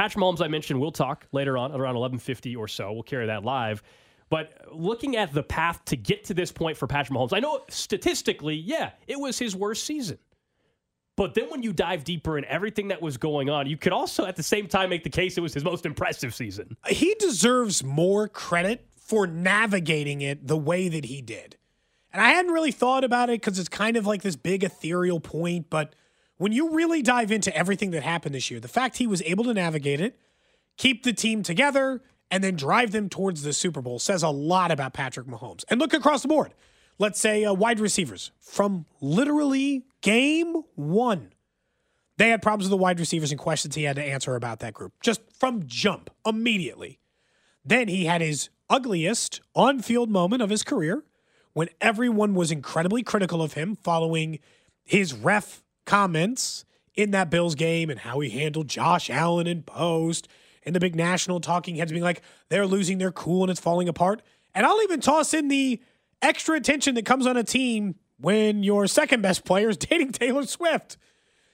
Patrick Mahomes, I mentioned, we'll talk later on around 11:50 or so. We'll carry that live. But looking at the path to get to this point for Patrick Mahomes, I know statistically, yeah, it was his worst season. But then when you dive deeper in everything that was going on, you could also at the same time make the case it was his most impressive season. He deserves more credit for navigating it the way that he did. And I hadn't really thought about it because it's kind of like this big ethereal point. But when you really dive into everything that happened this year, the fact he was able to navigate it, keep the team together, and then drive them towards the Super Bowl says a lot about Patrick Mahomes. And look across the board. Let's say uh, wide receivers from literally game one. They had problems with the wide receivers and questions he had to answer about that group just from jump immediately. Then he had his ugliest on field moment of his career when everyone was incredibly critical of him following his ref comments in that Bills game and how he handled Josh Allen in post and the big national talking heads being like, they're losing their cool and it's falling apart. And I'll even toss in the extra attention that comes on a team when your second best player is dating Taylor Swift.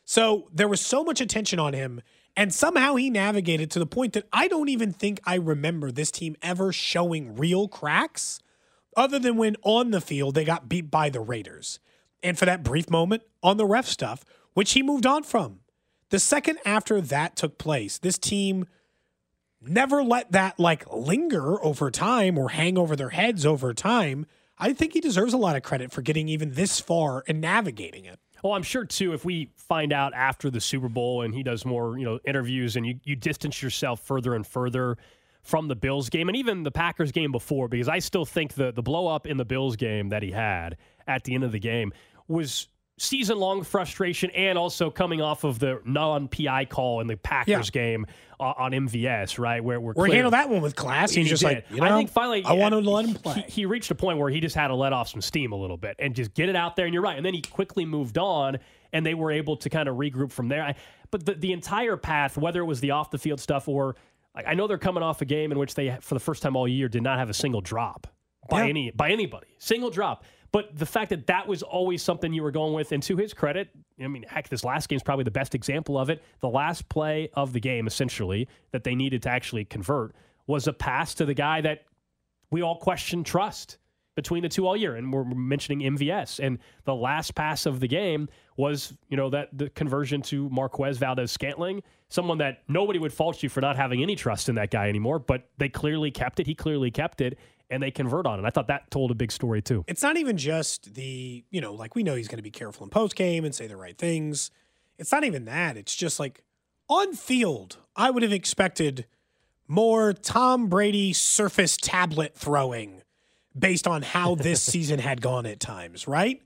So there was so much attention on him. And somehow he navigated to the point that I don't even think I remember this team ever showing real cracks other than when on the field they got beat by the Raiders. And for that brief moment on the ref stuff, which he moved on from. The second after that took place, this team never let that like linger over time or hang over their heads over time. I think he deserves a lot of credit for getting even this far and navigating it. Well, I'm sure too if we find out after the Super Bowl and he does more, you know, interviews and you, you distance yourself further and further from the Bills game and even the Packers game before, because I still think the the blow up in the Bills game that he had at the end of the game was season long frustration and also coming off of the non PI call in the Packers yeah. game uh, on MVS, right? Where we're we handled that one with class. He's he just did. like, you know, I think finally, I wanted to let him play. He, he, reached a point where he just had to let off some steam a little bit and just get it out there. And you're right. And then he quickly moved on, and they were able to kind of regroup from there. I, but the, the entire path, whether it was the off the field stuff or like I know they're coming off a game in which they, for the first time all year, did not have a single drop by yeah. any by anybody, single drop. But the fact that that was always something you were going with, and to his credit, I mean, heck, this last game is probably the best example of it. The last play of the game, essentially, that they needed to actually convert was a pass to the guy that we all question trust between the two all year. And we're mentioning MVS. And the last pass of the game was, you know, that the conversion to Marquez Valdes Scantling, someone that nobody would fault you for not having any trust in that guy anymore, but they clearly kept it. He clearly kept it. And they convert on it. I thought that told a big story too. It's not even just the, you know, like we know he's going to be careful in post game and say the right things. It's not even that. It's just like on field, I would have expected more Tom Brady surface tablet throwing based on how this season had gone at times, right?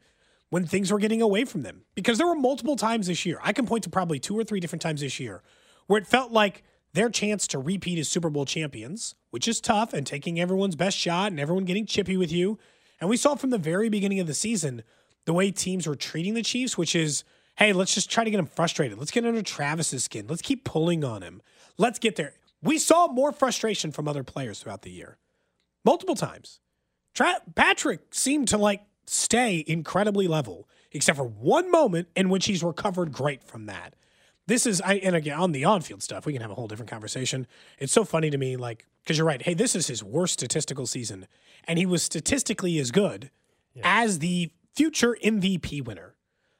When things were getting away from them. Because there were multiple times this year, I can point to probably two or three different times this year, where it felt like their chance to repeat as Super Bowl champions, which is tough and taking everyone's best shot and everyone getting chippy with you. And we saw from the very beginning of the season the way teams were treating the Chiefs, which is, hey, let's just try to get them frustrated. Let's get under Travis's skin. Let's keep pulling on him. Let's get there. We saw more frustration from other players throughout the year, multiple times. Tra- Patrick seemed to like stay incredibly level, except for one moment in which he's recovered great from that. This is, I and again on the on-field stuff, we can have a whole different conversation. It's so funny to me, like because you're right. Hey, this is his worst statistical season, and he was statistically as good yeah. as the future MVP winner.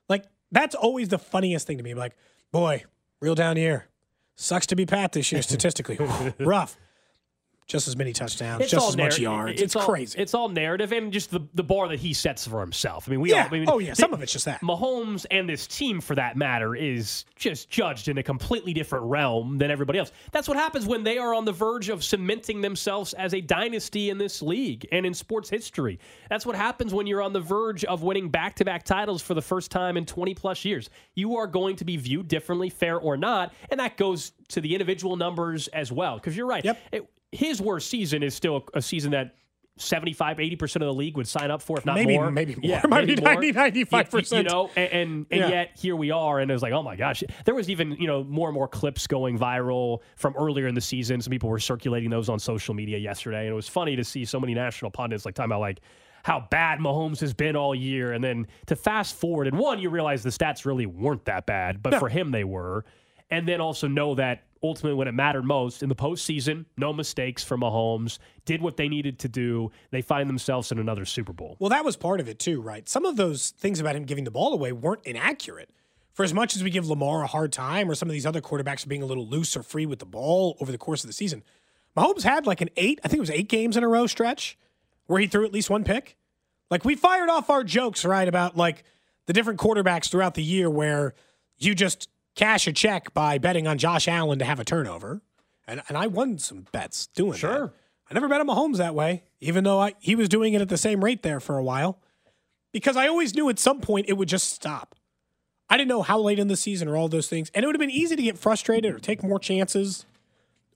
Like that's always the funniest thing to me. Like, boy, real down here, Sucks to be Pat this year statistically. Rough. Just as many touchdowns, just as much yards. It's, all, crazy. It's all narrative and just the, the bar that he sets for himself. I mean, we yeah. all. I mean, oh yeah. Some of it's just that. Mahomes and this team, for that matter, is just judged in a completely different realm than everybody else. That's what happens when they are on the verge of cementing themselves as a dynasty in this league and in sports history. That's what happens when you're on the verge of winning back to back titles for the first time in 20 plus years. You are going to be viewed differently, fair or not. And that goes to the individual numbers as well. Because you're right. Yep. It- his worst season is still a season that 75 80% of the league would sign up for if not Maybe- more maybe more. yeah maybe more. 90, 95%. You- you know and and, and Yeah. yet here we are and it was like oh my gosh there was even you know more and more clips going viral from earlier in the season some people were circulating those on social media yesterday and it was funny to see so many national pundits like talking about like how bad Mahomes has been all year and then to fast forward and one you realize the stats really weren't that bad but for him they were and then also know that ultimately when it mattered most in the postseason, no mistakes for Mahomes, did what they needed to do. They find themselves in another Super Bowl. Well, that was part of it too, right? Some of those things about him giving the ball away weren't inaccurate. For as much as we give Lamar a hard time, or some of these other quarterbacks being a little loose or free with the ball over the course of the season, Mahomes had like an eight, I think it was eight games in a row stretch where he threw at least one pick. Like we fired off our jokes, right, about like the different quarterbacks throughout the year where you just cash a check by betting on Josh Allen to have a turnover. And, and I won some bets doing that. Sure. I never bet on Mahomes that way, even though I, he was doing it at the same rate there for a while, because I always knew at some point it would just stop. I didn't know how late in the season or all those things. And it would have been easy to get frustrated or take more chances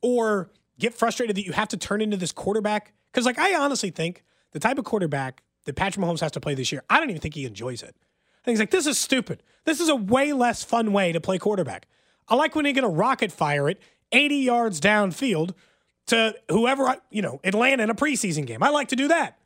or get frustrated that you have to turn into this quarterback. Because, like, I honestly think the type of quarterback that Patrick Mahomes has to play this year, I don't even think he enjoys it. He's like, this is stupid. This is a way less fun way to play quarterback. I like when you're going to rocket fire it 80 yards downfield to whoever, I- you know, Atlanta in a preseason game. I like to do that.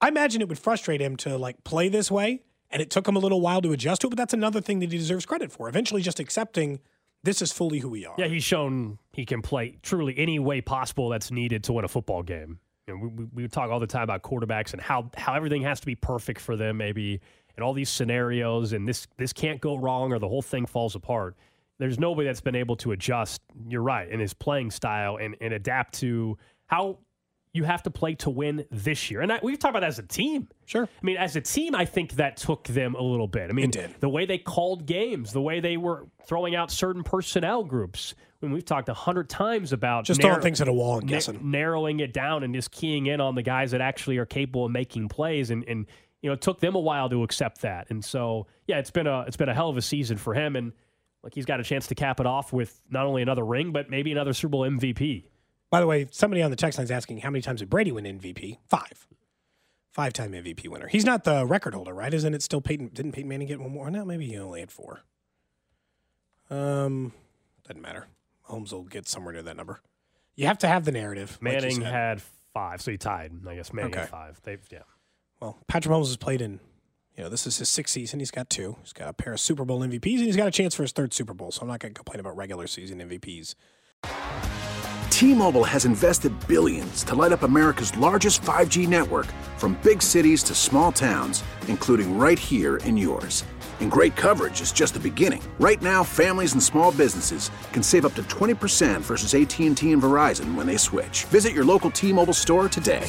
I imagine it would frustrate him to like play this way, and it took him a little while to adjust to it, but that's another thing that he deserves credit for. Eventually, just accepting this is fully who we are. Yeah, he's shown he can play truly any way possible that's needed to win a football game. You know, we, we, we talk all the time about quarterbacks and how, how everything has to be perfect for them, maybe, and all these scenarios, and this this can't go wrong or the whole thing falls apart. There's nobody that's been able to adjust, you're right, in his playing style and, and adapt to how you have to play to win this year. And I, we've talked about that as a team. Sure. I mean, as a team, I think that took them a little bit. I mean, It did. the way they called games, the way they were throwing out certain personnel groups. I mean, we've talked a hundred times about Just narrow- throwing things at a wall and na- guessing. narrowing it down and just keying in on the guys that actually are capable of making plays. And, and you know, it took them a while to accept that. And so, yeah, it's been a it's been a hell of a season for him. And like he's got a chance to cap it off with not only another ring, but maybe another Super Bowl MVP. By the way, somebody on the text line is asking how many times did Brady win MVP? Five. Five time MVP winner. He's not the record holder, right? Isn't it still Peyton? Didn't Peyton Manning get one more? No, maybe he only had four. Um, doesn't matter. Holmes will get somewhere near that number. You have to have the narrative. Manning said. had five, so he tied. I guess Manning had five. They've yeah. Well, Patrick Mahomes has played in, you know, this is his sixth season. He's got two. He's got a pair of Super Bowl MVPs, and he's got a chance for his third Super Bowl. So I'm not going to complain about regular season MVPs. T-Mobile has invested billions to light up America's largest 5G network from big cities to small towns, including right here in yours. And great coverage is just the beginning. Right now, families and small businesses can save up to 20% versus AT&T and Verizon when they switch. Visit your local T-Mobile store today.